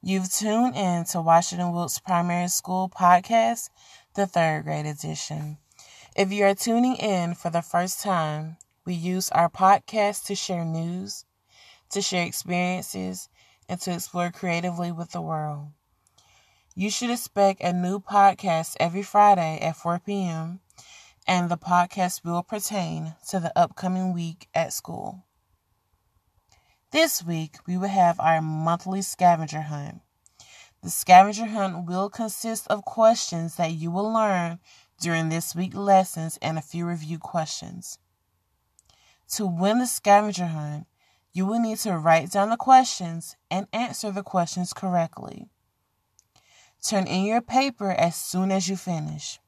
You've tuned in to Washington Wilkes Primary School Podcast, the third grade edition. If you are tuning in for the first time, we use our podcast to share news, to share experiences, and to explore creatively with the world. You should expect a new podcast every Friday at 4 p.m., and the podcast will pertain to the upcoming week at school. This week, we will have our monthly scavenger hunt. The scavenger hunt will consist of questions that you will learn during this week's lessons and a few review questions. To win the scavenger hunt, you will need to write down the questions and answer the questions correctly. Turn in your paper as soon as you finish.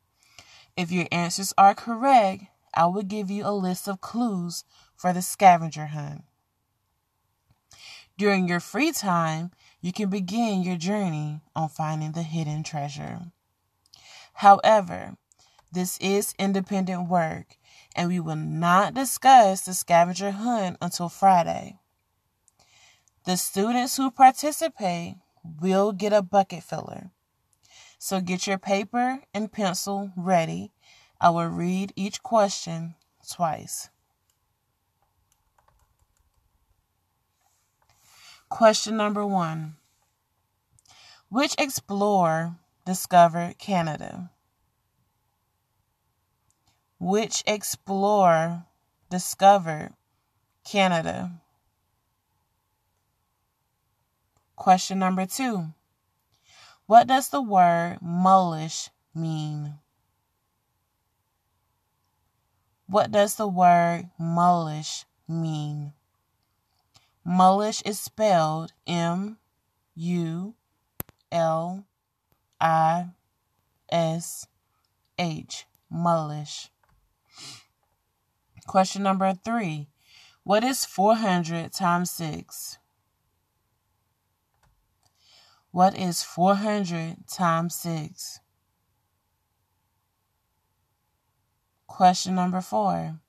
If your answers are correct, I will give you a list of clues for the scavenger hunt. During your free time, you can begin your journey on finding the hidden treasure. However, this is independent work, and we will not discuss the scavenger hunt until Friday. The students who participate will get a bucket filler. So get your paper and pencil ready. I will read each question twice. Question number one Which explorer discovered Canada? Which explorer discovered Canada? Question number two What does the word mulish mean? What does the word mulish mean? Mulish is spelled M U L I S H. Mulish. Question number three. What is 400 times 6? What is 400 times 6? Question number four.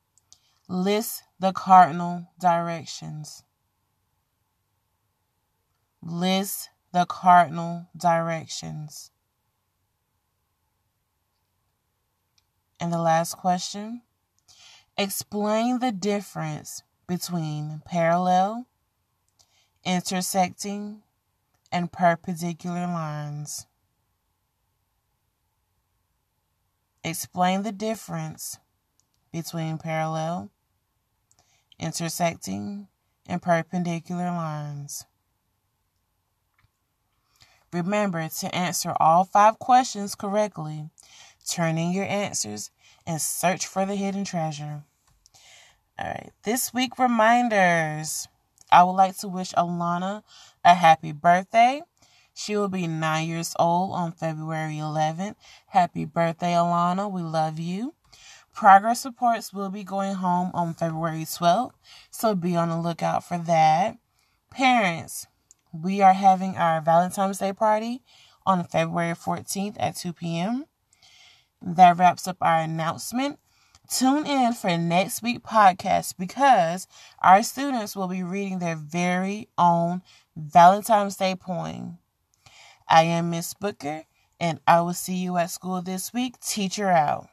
List the cardinal directions. List the cardinal directions. And the last question explain the difference between parallel, intersecting, and perpendicular lines. Explain the difference between parallel, intersecting, and perpendicular lines. Remember to answer all five questions correctly. Turn in your answers and search for the hidden treasure. All right, this week reminders. I would like to wish Alana a happy birthday. She will be nine years old on February 11th. Happy birthday, Alana. We love you. Progress reports will be going home on February 12th, so be on the lookout for that. Parents, we are having our Valentine's Day party on February 14th at 2 p.m. That wraps up our announcement. Tune in for next week podcast because our students will be reading their very own Valentine's Day poem. I am Miss Booker, and I will see you at school this week. Teacher out.